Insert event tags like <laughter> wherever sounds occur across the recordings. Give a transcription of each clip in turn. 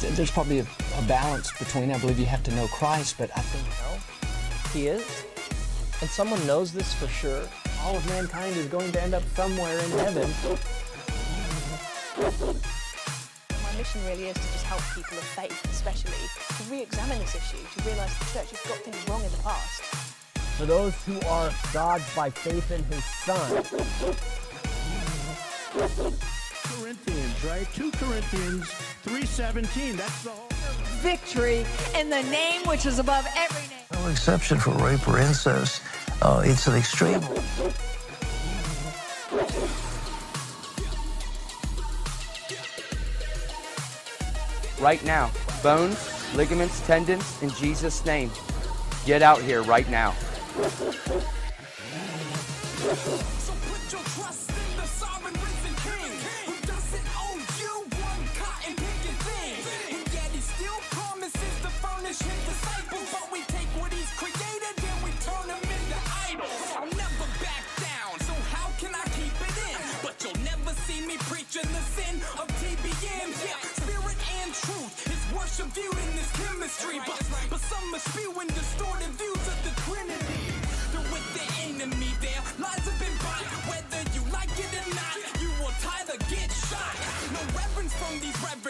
There's probably a, a balance between. I believe you have to know Christ, but I think He is. And someone knows this for sure. all of mankind is going to end up somewhere in heaven. My mission really is to just help people of faith, especially, to re-examine this issue, to realise the church has got things wrong in the past. For those who are God's by faith in His Son. Corinthians, right? 2 Corinthians 3.17. That's the whole... victory in the name which is above every name. No exception for rape or incest. Uh, it's an extreme. right now. Bones, ligaments, tendons, in Jesus' name. Get out here right now.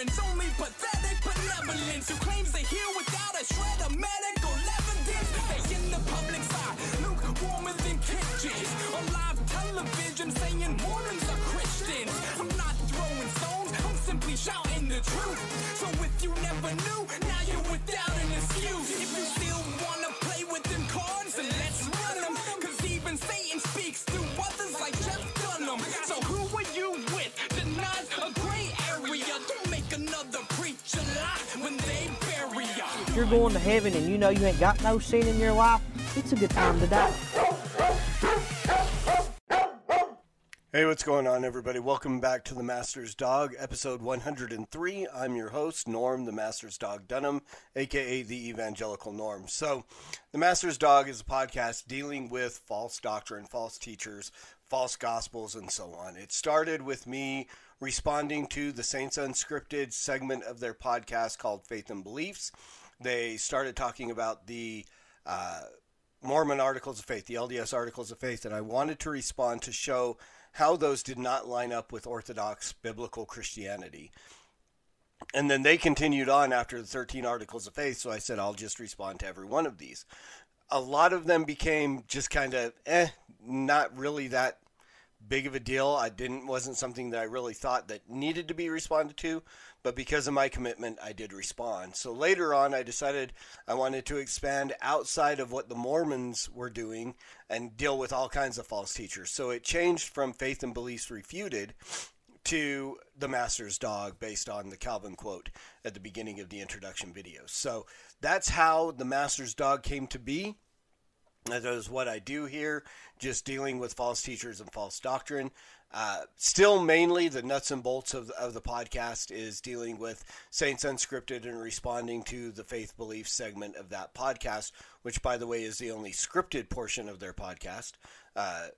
These only pathetic benevolence who claims they heal without a shred of medical evidence. They in the public side, lukewarmer than kitchens. On live television saying Mormons are Christians. I'm not throwing stones, I'm simply shouting the truth. So if you never knew, going to heaven and you know you ain't got no sin in your life, it's a good time to die. Hey, what's going on, everybody? Welcome back to The Master's Dog, episode 103. I'm your host, Norm, the Master's Dog Dunham, aka the Evangelical Norm. So, The Master's Dog is a podcast dealing with false doctrine, false teachers, false gospels, and so on. It started with me responding to the Saints Unscripted segment of their podcast called Faith and Beliefs. They started talking about the uh, Mormon Articles of Faith, the LDS Articles of Faith, and I wanted to respond to show how those did not line up with Orthodox biblical Christianity. And then they continued on after the 13 Articles of Faith, so I said I'll just respond to every one of these. A lot of them became just kind of eh, not really that big of a deal. I didn't wasn't something that I really thought that needed to be responded to, but because of my commitment, I did respond. So later on, I decided I wanted to expand outside of what the Mormons were doing and deal with all kinds of false teachers. So it changed from Faith and Beliefs Refuted to the Master's Dog based on the Calvin quote at the beginning of the introduction video. So that's how the Master's Dog came to be. That is what I do here, just dealing with false teachers and false doctrine. Uh, still, mainly the nuts and bolts of, of the podcast is dealing with Saints Unscripted and responding to the faith belief segment of that podcast, which, by the way, is the only scripted portion of their podcast. Uh,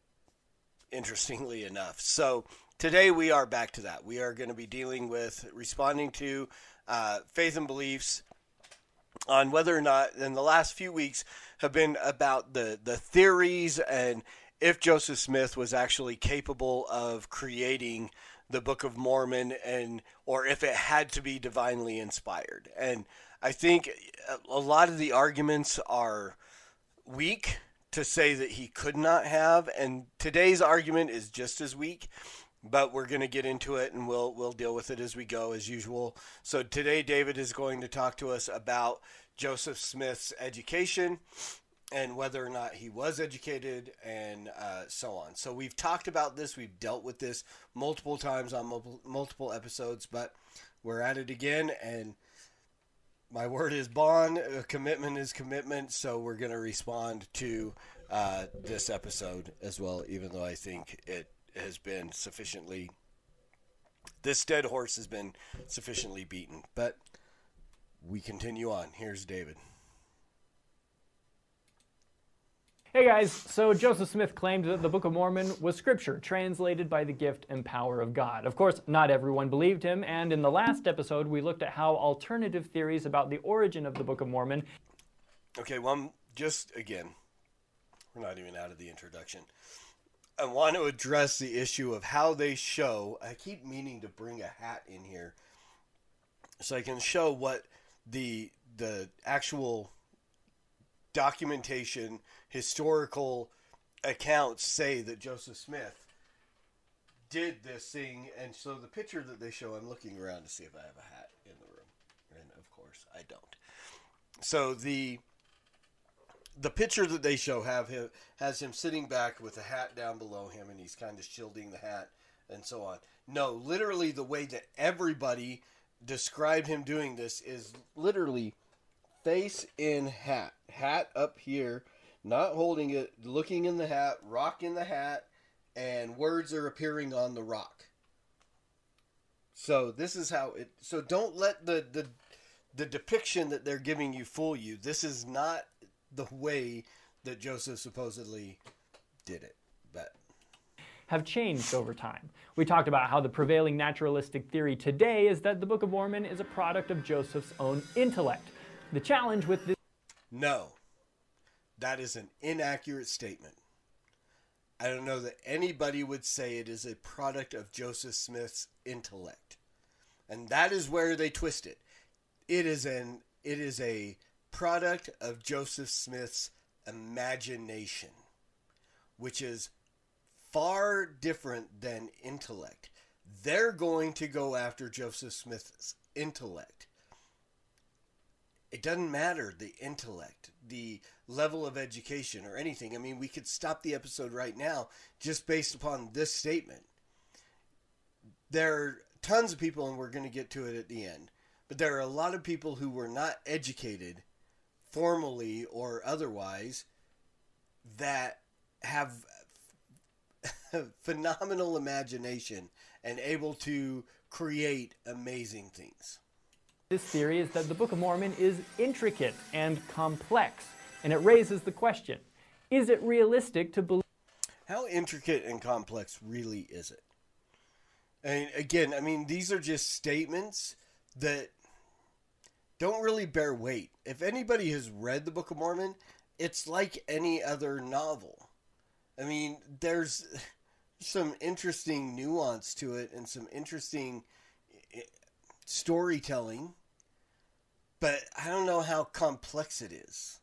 interestingly enough. So today we are back to that. We are going to be dealing with responding to uh, faith and beliefs on whether or not in the last few weeks have been about the the theories and if Joseph Smith was actually capable of creating the Book of Mormon and or if it had to be divinely inspired. And I think a lot of the arguments are weak to say that he could not have and today's argument is just as weak but we're going to get into it and we'll we'll deal with it as we go as usual. So today David is going to talk to us about Joseph Smith's education and whether or not he was educated and uh, so on. So we've talked about this, we've dealt with this multiple times on multiple, episodes, but we're at it again and my word is bond, uh, commitment is commitment. So we're going to respond to uh, this episode as well, even though I think it has been sufficiently. This dead horse has been sufficiently beaten, but we continue on. Here's David. Hey guys, so Joseph Smith claimed that the Book of Mormon was scripture translated by the gift and power of God. Of course, not everyone believed him, and in the last episode, we looked at how alternative theories about the origin of the Book of Mormon. Okay, well, just again, we're not even out of the introduction. I want to address the issue of how they show. I keep meaning to bring a hat in here so I can show what the the actual documentation, historical accounts say that Joseph Smith did this thing. And so the picture that they show, I'm looking around to see if I have a hat in the room, and of course I don't. So the the picture that they show have him has him sitting back with a hat down below him, and he's kind of shielding the hat and so on. No, literally the way that everybody described him doing this is literally face in hat, hat up here, not holding it, looking in the hat, rock in the hat, and words are appearing on the rock. So this is how it. So don't let the the the depiction that they're giving you fool you. This is not the way that Joseph supposedly did it. But have changed over time. We talked about how the prevailing naturalistic theory today is that the Book of Mormon is a product of Joseph's own intellect. The challenge with this. No, that is an inaccurate statement. I don't know that anybody would say it is a product of Joseph Smith's intellect. And that is where they twist it. It is an it is a product of Joseph Smith's imagination, which is far different than intellect. They're going to go after Joseph Smith's intellect. It doesn't matter the intellect, the level of education, or anything. I mean, we could stop the episode right now just based upon this statement. There are tons of people, and we're going to get to it at the end, but there are a lot of people who were not educated formally or otherwise that have <laughs> phenomenal imagination and able to create amazing things. This theory is that the Book of Mormon is intricate and complex, and it raises the question is it realistic to believe? How intricate and complex really is it? And again, I mean, these are just statements that don't really bear weight. If anybody has read the Book of Mormon, it's like any other novel. I mean, there's <laughs> some interesting nuance to it and some interesting eh, storytelling, but I don't know how complex it is.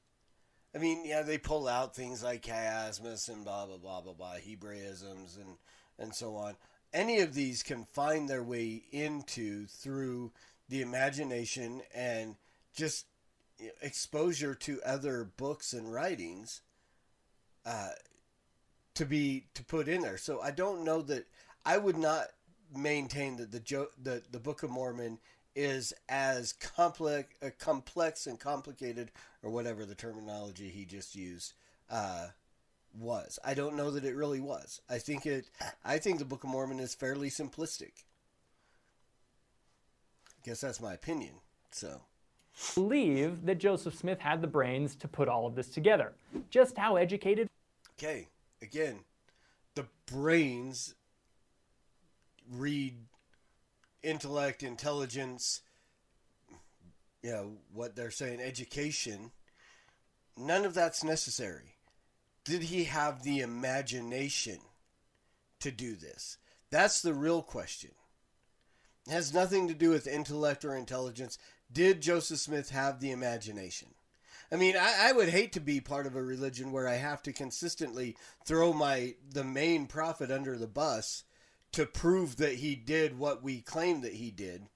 I mean, yeah, they pull out things like chiasmus and blah blah blah blah blah, Hebraisms and and so on. Any of these can find their way into through the imagination and just exposure to other books and writings uh, to be to put in there. So I don't know that I would not maintain that the jo- the the Book of Mormon is as complex uh, complex and complicated or whatever the terminology he just used uh, was. I don't know that it really was. I think it I think the Book of Mormon is fairly simplistic. I guess that's my opinion. So believe that Joseph Smith had the brains to put all of this together. Just how educated Okay, again, the brains read intellect, intelligence, you know, what they're saying, education. None of that's necessary. Did he have the imagination to do this? That's the real question. Has nothing to do with intellect or intelligence. Did Joseph Smith have the imagination? I mean, I, I, would hate to be part of a religion where I have to consistently throw my the main prophet under the bus to prove that he did what we claim that he did,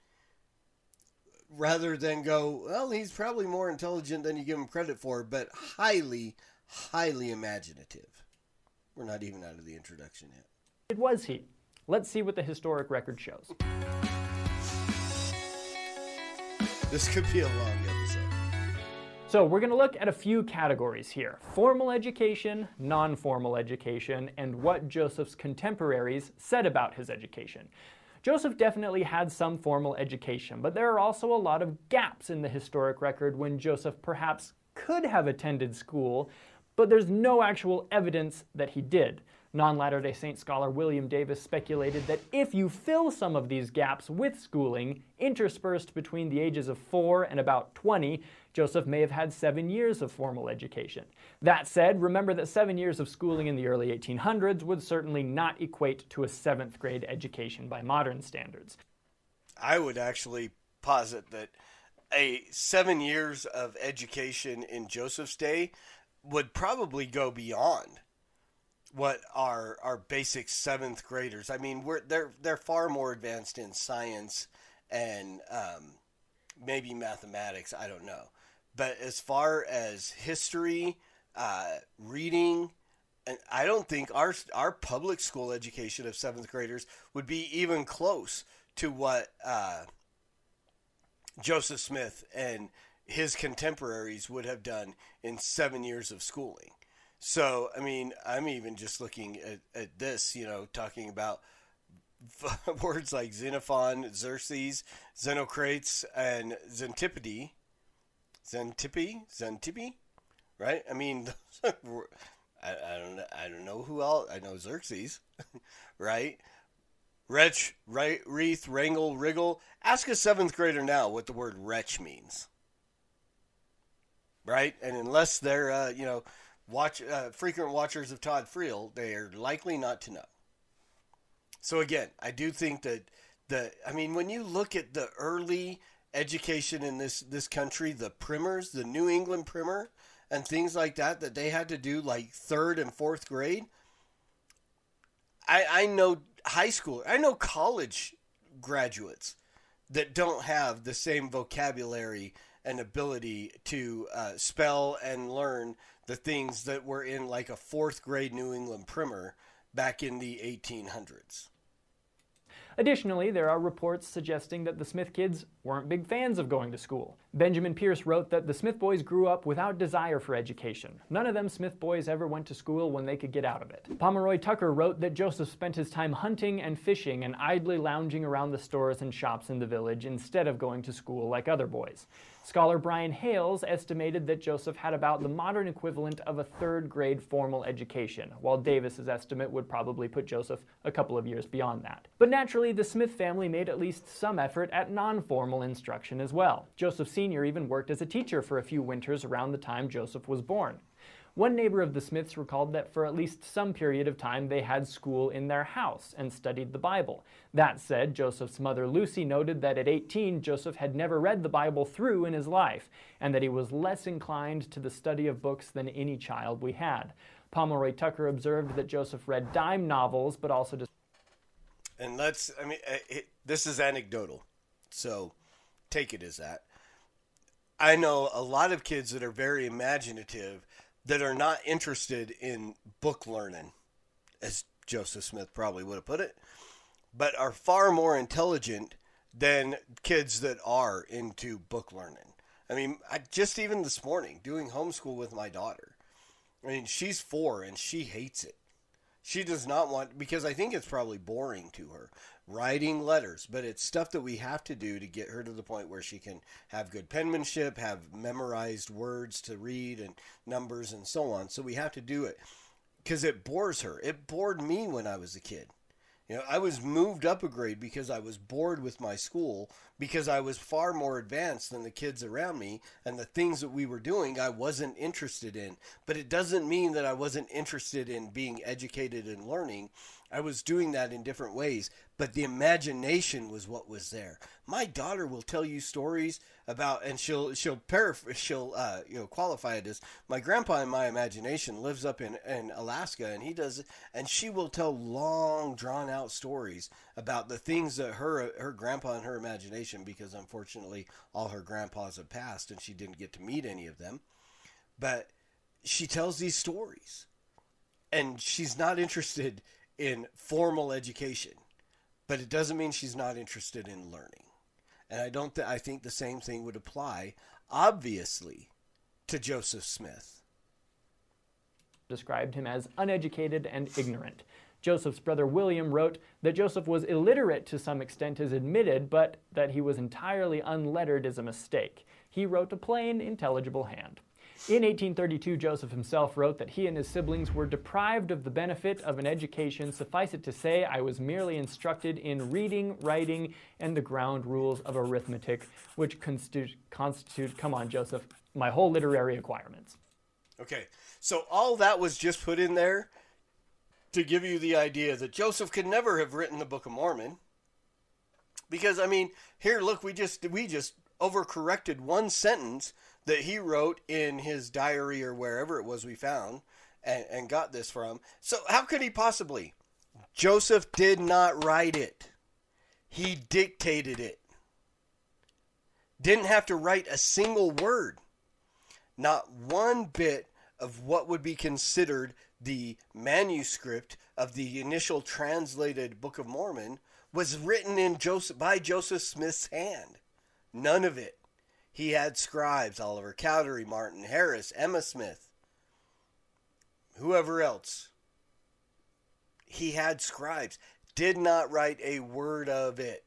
rather than go, well, he's probably more intelligent than you give him credit for, but highly, highly imaginative. We're not even out of the introduction yet. It was he. Let's see what the historic record shows. This could be a long episode. So, we're going to look at a few categories here formal education, non formal education, and what Joseph's contemporaries said about his education. Joseph definitely had some formal education, but there are also a lot of gaps in the historic record when Joseph perhaps could have attended school, but there's no actual evidence that he did. Non Latter day Saint scholar William Davis speculated that if you fill some of these gaps with schooling, interspersed between the ages of 4 and about 20, Joseph may have had seven years of formal education. That said, remember that seven years of schooling in the early 1800s would certainly not equate to a seventh grade education by modern standards. I would actually posit that a seven years of education in Joseph's day would probably go beyond what our our basic seventh graders. I mean, we're they're they're far more advanced in science and um, maybe mathematics. I don't know, but as far as history, uh, reading, and I don't think our our public school education of seventh graders would be even close to what uh, Joseph Smith and his contemporaries would have done in seven years of schooling. So, I mean, I'm even just looking at, at this, you know, talking about <laughs> words like Xenophon, Xerxes, Xenocrates, and Xantippe. Xantippe? Xantippe? Right? I mean, <laughs> I, I don't. I don't know who else. I know Xerxes, <laughs> right? Wretch, right, wreath, wrangle, wriggle. Ask a seventh grader now what the word wretch means. Right? And unless they're, uh, you know, watch uh, frequent watchers of Todd Friel, they are likely not to know. So again, I do think that the I mean when you look at the early education in this this country, the primers, the New England primer and things like that that they had to do like 3rd and 4th grade, I I know high school, I know college graduates that don't have the same vocabulary and ability to uh, spell and learn the things that were in like a fourth grade New England primer back in the 1800s. Additionally, there are reports suggesting that the Smith kids weren't big fans of going to school. Benjamin Pierce wrote that the Smith boys grew up without desire for education. None of them Smith boys ever went to school when they could get out of it. Pomeroy Tucker wrote that Joseph spent his time hunting and fishing and idly lounging around the stores and shops in the village instead of going to school like other boys. Scholar Brian Hales estimated that Joseph had about the modern equivalent of a third grade formal education, while Davis's estimate would probably put Joseph a couple of years beyond that. But naturally, the Smith family made at least some effort at non formal instruction as well. Joseph Sr. even worked as a teacher for a few winters around the time Joseph was born. One neighbor of the Smiths recalled that for at least some period of time they had school in their house and studied the Bible. That said, Joseph's mother Lucy noted that at 18, Joseph had never read the Bible through in his life, and that he was less inclined to the study of books than any child we had. Pomeroy Tucker observed that Joseph read dime novels, but also just. And let's, I mean, it, this is anecdotal, so take it as that. I know a lot of kids that are very imaginative that are not interested in book learning, as Joseph Smith probably would have put it, but are far more intelligent than kids that are into book learning. I mean, I, just even this morning doing homeschool with my daughter. I mean, she's four and she hates it. She does not want because I think it's probably boring to her writing letters, but it's stuff that we have to do to get her to the point where she can have good penmanship, have memorized words to read and numbers and so on. So we have to do it because it bores her. It bored me when I was a kid. You know, I was moved up a grade because I was bored with my school because I was far more advanced than the kids around me and the things that we were doing I wasn't interested in. But it doesn't mean that I wasn't interested in being educated and learning. I was doing that in different ways, but the imagination was what was there. My daughter will tell you stories about, and she'll she'll she'll uh, you know qualify it as my grandpa in my imagination lives up in in Alaska, and he does, and she will tell long drawn out stories about the things that her her grandpa in her imagination, because unfortunately all her grandpas have passed, and she didn't get to meet any of them, but she tells these stories, and she's not interested in formal education, but it doesn't mean she's not interested in learning. And I don't th- I think the same thing would apply obviously to Joseph Smith. Described him as uneducated and ignorant. Joseph's brother William wrote that Joseph was illiterate to some extent is admitted, but that he was entirely unlettered is a mistake. He wrote a plain, intelligible hand. In 1832, Joseph himself wrote that he and his siblings were deprived of the benefit of an education. Suffice it to say, I was merely instructed in reading, writing, and the ground rules of arithmetic, which constitute, constitute come on, Joseph, my whole literary acquirements. Okay, so all that was just put in there to give you the idea that Joseph could never have written the Book of Mormon. Because I mean, here look, we just we just overcorrected one sentence that he wrote in his diary or wherever it was we found and, and got this from. So how could he possibly? Joseph did not write it. He dictated it. Didn't have to write a single word. Not one bit of what would be considered the manuscript of the initial translated Book of Mormon was written in Joseph by Joseph Smith's hand. None of it. He had scribes, Oliver Cowdery, Martin Harris, Emma Smith, whoever else. He had scribes. Did not write a word of it.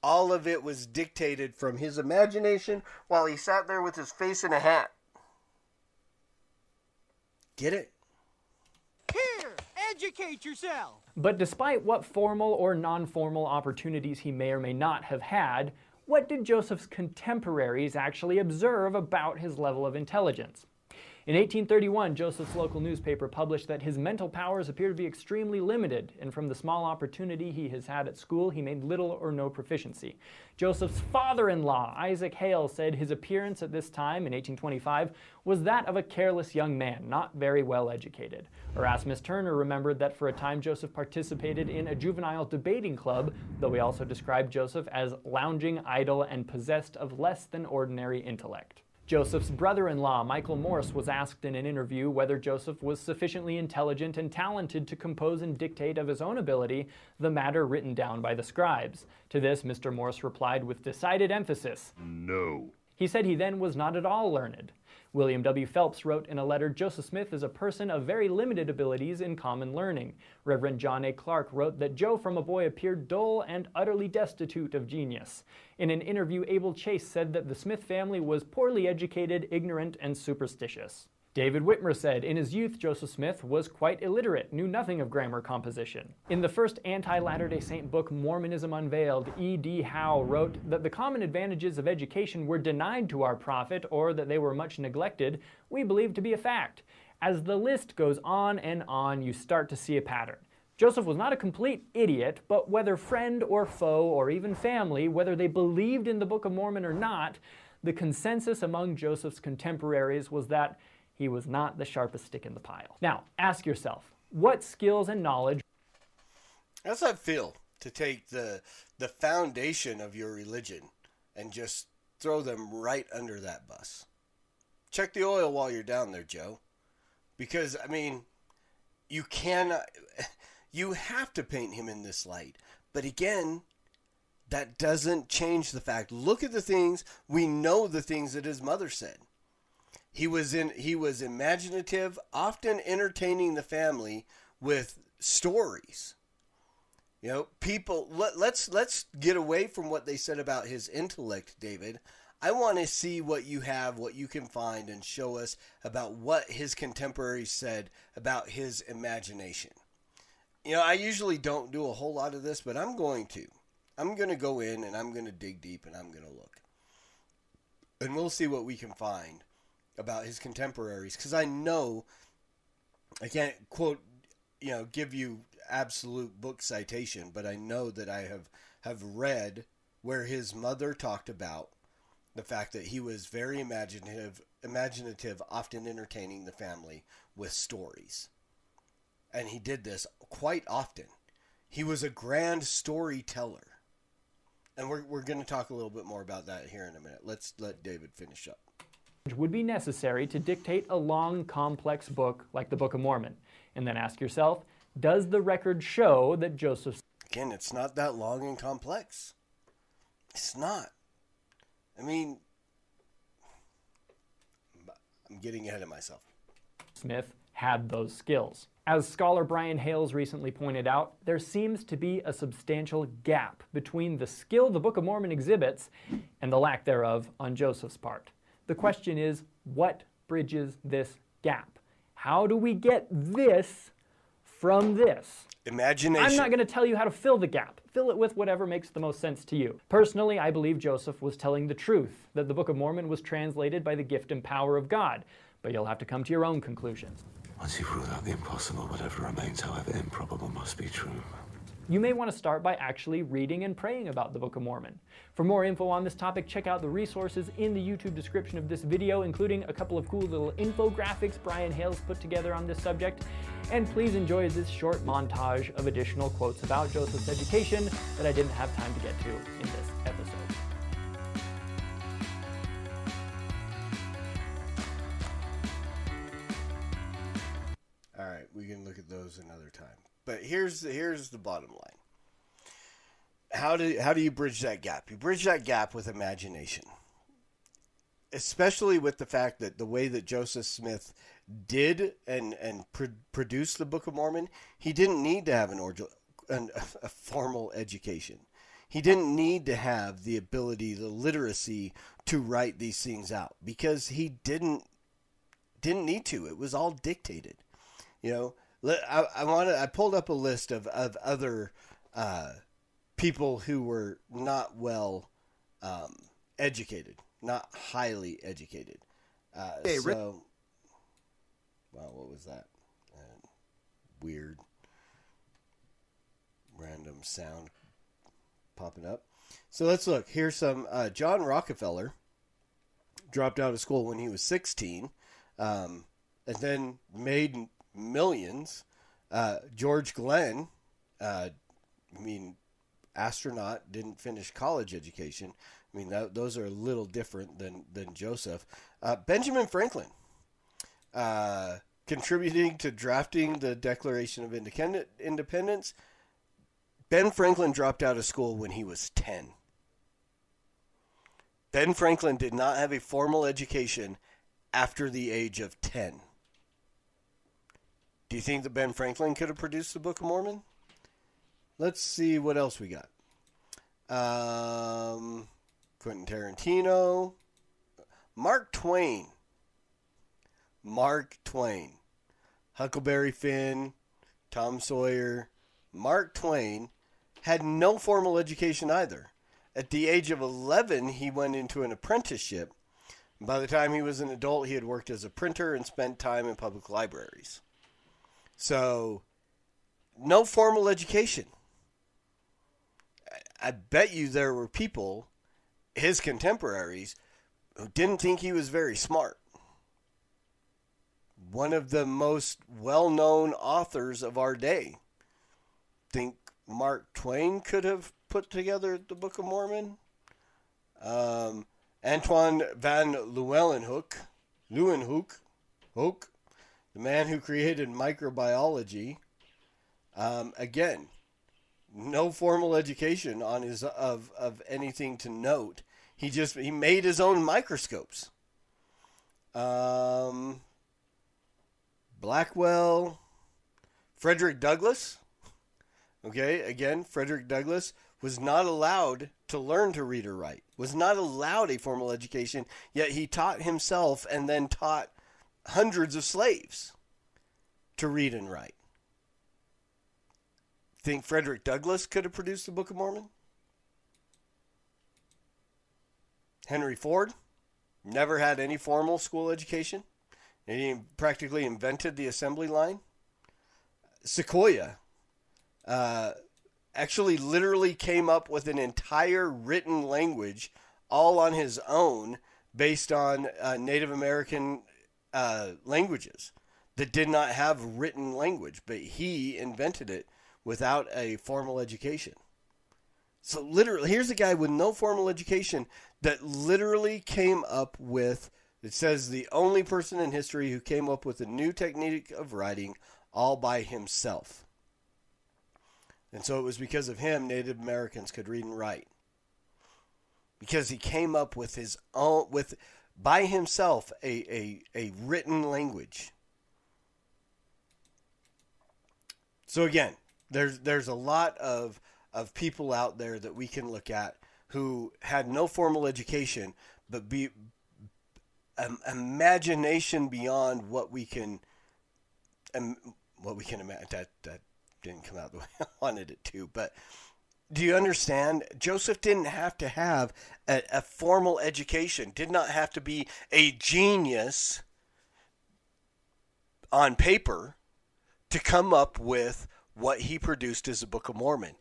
All of it was dictated from his imagination while he sat there with his face in a hat. Get it? Here, educate yourself. But despite what formal or non formal opportunities he may or may not have had, what did Joseph's contemporaries actually observe about his level of intelligence? In 1831, Joseph's local newspaper published that his mental powers appear to be extremely limited, and from the small opportunity he has had at school, he made little or no proficiency. Joseph's father in law, Isaac Hale, said his appearance at this time, in 1825, was that of a careless young man, not very well educated. Orasmus Turner remembered that for a time Joseph participated in a juvenile debating club, though he also described Joseph as lounging, idle, and possessed of less than ordinary intellect. Joseph's brother in law, Michael Morse, was asked in an interview whether Joseph was sufficiently intelligent and talented to compose and dictate of his own ability the matter written down by the scribes. To this, Mr. Morse replied with decided emphasis No. He said he then was not at all learned. William W. Phelps wrote in a letter Joseph Smith is a person of very limited abilities in common learning. Reverend John A. Clark wrote that Joe from a boy appeared dull and utterly destitute of genius. In an interview, Abel Chase said that the Smith family was poorly educated, ignorant, and superstitious. David Whitmer said, in his youth, Joseph Smith was quite illiterate, knew nothing of grammar composition. In the first anti Latter day Saint book, Mormonism Unveiled, E.D. Howe wrote that the common advantages of education were denied to our prophet or that they were much neglected, we believe to be a fact. As the list goes on and on, you start to see a pattern. Joseph was not a complete idiot, but whether friend or foe or even family, whether they believed in the Book of Mormon or not, the consensus among Joseph's contemporaries was that he was not the sharpest stick in the pile. Now, ask yourself, what skills and knowledge How's that feel to take the the foundation of your religion and just throw them right under that bus? Check the oil while you're down there, Joe. Because I mean, you cannot <laughs> you have to paint him in this light. But again, that doesn't change the fact. Look at the things we know the things that his mother said. He was in he was imaginative, often entertaining the family with stories. You know, people let, let's let's get away from what they said about his intellect, David. I want to see what you have, what you can find and show us about what his contemporaries said about his imagination. You know, I usually don't do a whole lot of this, but I'm going to. I'm going to go in and I'm going to dig deep and I'm going to look. And we'll see what we can find about his contemporaries because I know I can't quote, you know, give you absolute book citation, but I know that I have have read where his mother talked about the fact that he was very imaginative, imaginative, often entertaining the family with stories. And he did this quite often. He was a grand storyteller. And we're, we're going to talk a little bit more about that here in a minute. Let's let David finish up. Would be necessary to dictate a long, complex book like the Book of Mormon? And then ask yourself, does the record show that Joseph Again, it's not that long and complex. It's not. I mean, I'm getting ahead of myself. Smith had those skills. As scholar Brian Hales recently pointed out, there seems to be a substantial gap between the skill the Book of Mormon exhibits and the lack thereof on Joseph's part. The question is what bridges this gap? How do we get this from this? Imagination. I'm not going to tell you how to fill the gap. Fill it with whatever makes the most sense to you. Personally, I believe Joseph was telling the truth, that the Book of Mormon was translated by the gift and power of God, but you'll have to come to your own conclusions. Once you rule out the impossible, whatever remains, however improbable, must be true. You may want to start by actually reading and praying about the Book of Mormon. For more info on this topic, check out the resources in the YouTube description of this video, including a couple of cool little infographics Brian Hales put together on this subject. And please enjoy this short montage of additional quotes about Joseph's education that I didn't have time to get to in this episode. All right, we can look at those another time. But here's the, here's the bottom line. How do how do you bridge that gap? You bridge that gap with imagination. Especially with the fact that the way that Joseph Smith did and and pro- produced the Book of Mormon, he didn't need to have an, orgi- an a formal education. He didn't need to have the ability, the literacy to write these things out because he didn't didn't need to. It was all dictated. You know, I, I wanted I pulled up a list of of other uh, people who were not well um, educated, not highly educated. Uh, Hey, Rick- wow, what was that? Uh, weird, random sound popping up. So let's look. Here's some. Uh, John Rockefeller dropped out of school when he was 16, um, and then made millions. Uh, George Glenn, uh, I mean, astronaut, didn't finish college education. I mean, that, those are a little different than than Joseph. Uh, Benjamin Franklin, uh, contributing to drafting the Declaration of Independent, Independence. Ben Franklin dropped out of school when he was 10. Ben Franklin did not have a formal education after the age of 10. Do you think that Ben Franklin could have produced the Book of Mormon? Let's see what else we got. Um, Quentin Tarantino, Mark Twain, Mark Twain, Huckleberry Finn, Tom Sawyer, Mark Twain had no formal education either. At the age of 11, he went into an apprenticeship. By the time he was an adult, he had worked as a printer and spent time in public libraries. So, no formal education. I- bet you there were people, his contemporaries, who didn't think he was very smart. One of the most well known authors of our day. Think Mark Twain could have put together the Book of Mormon? Um, Antoine van Leeuwenhoek, Leeuwenhoek, Hoek, the man who created microbiology. Um, again, no formal education on his of of anything to note. He just he made his own microscopes. Um, Blackwell, Frederick Douglass. Okay, again, Frederick Douglass was not allowed to learn to read or write. Was not allowed a formal education, yet he taught himself and then taught hundreds of slaves to read and write. Think Frederick Douglass could have produced the Book of Mormon? Henry Ford never had any formal school education. He practically invented the assembly line. Sequoyah uh, actually literally came up with an entire written language all on his own based on uh, Native American uh, languages that did not have written language, but he invented it without a formal education. So literally, here's a guy with no formal education that literally came up with. It says the only person in history who came up with a new technique of writing all by himself. And so it was because of him Native Americans could read and write. Because he came up with his own with by himself a, a, a written language. So again, there's there's a lot of of people out there that we can look at who had no formal education, but be um, imagination beyond what we can um, what we can imagine. That that didn't come out the way <laughs> I wanted it to, but do you understand? Joseph didn't have to have a, a formal education, did not have to be a genius on paper to come up with what he produced as the Book of Mormon.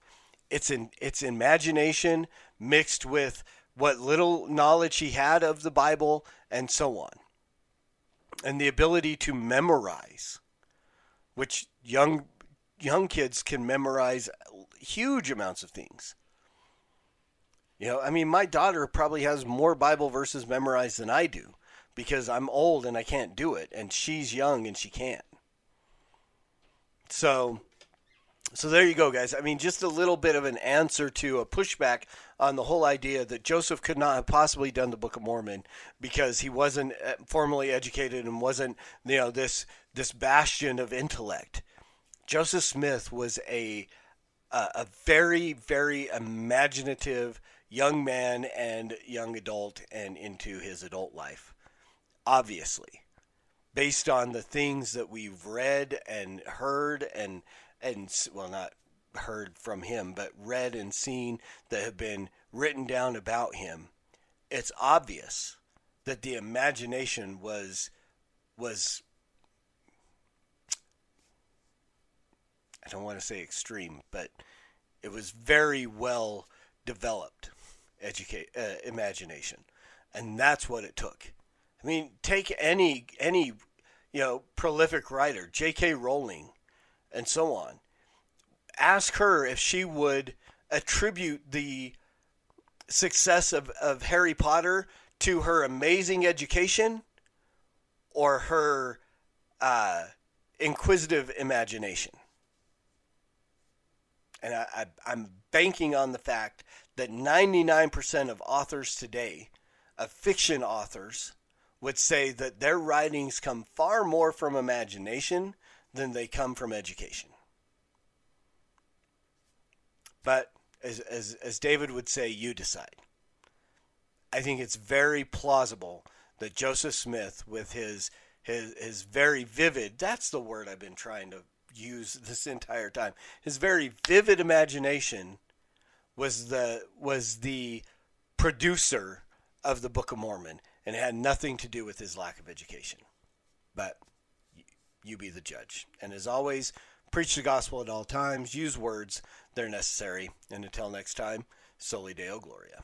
It's in it's imagination mixed with what little knowledge he had of the Bible and so on. And the ability to memorize, which young young kids can memorize huge amounts of things. You know, I mean, my daughter probably has more Bible verses memorized than I do because I'm old and I can't do it, and she's young and she can't. So, so there you go, guys. I mean, just a little bit of an answer to a pushback on the whole idea that Joseph could not have possibly done the Book of Mormon because he wasn't uh, formally educated and wasn't, you know, this this bastion of intellect. Joseph Smith was a a, a very very imaginative young man and young adult and into his adult life. Obviously, based on the things that we've read and heard and and well not heard from him but read and seen that have been written down about him it's obvious that the imagination was was I don't want to say extreme but it was very well developed educate uh, imagination and that's what it took I mean take any any you know prolific writer J.K. Rowling and so on ask her if she would attribute the success of, of Harry Potter to her amazing education or her uh, inquisitive imagination. And I, I, I'm banking on the fact that 99% of authors today, of fiction authors, would say that their writings come far more from imagination than they come from education. But as, as, as David would say, you decide. I think it's very plausible that Joseph Smith, with his his his very vivid that's the word I've been trying to use this entire time. His very vivid imagination was the was the producer of the Book of Mormon and had nothing to do with his lack of education. But you be the judge. And as always, preach the gospel at all times, use words, they're necessary. And until next time, Soli Deo Gloria.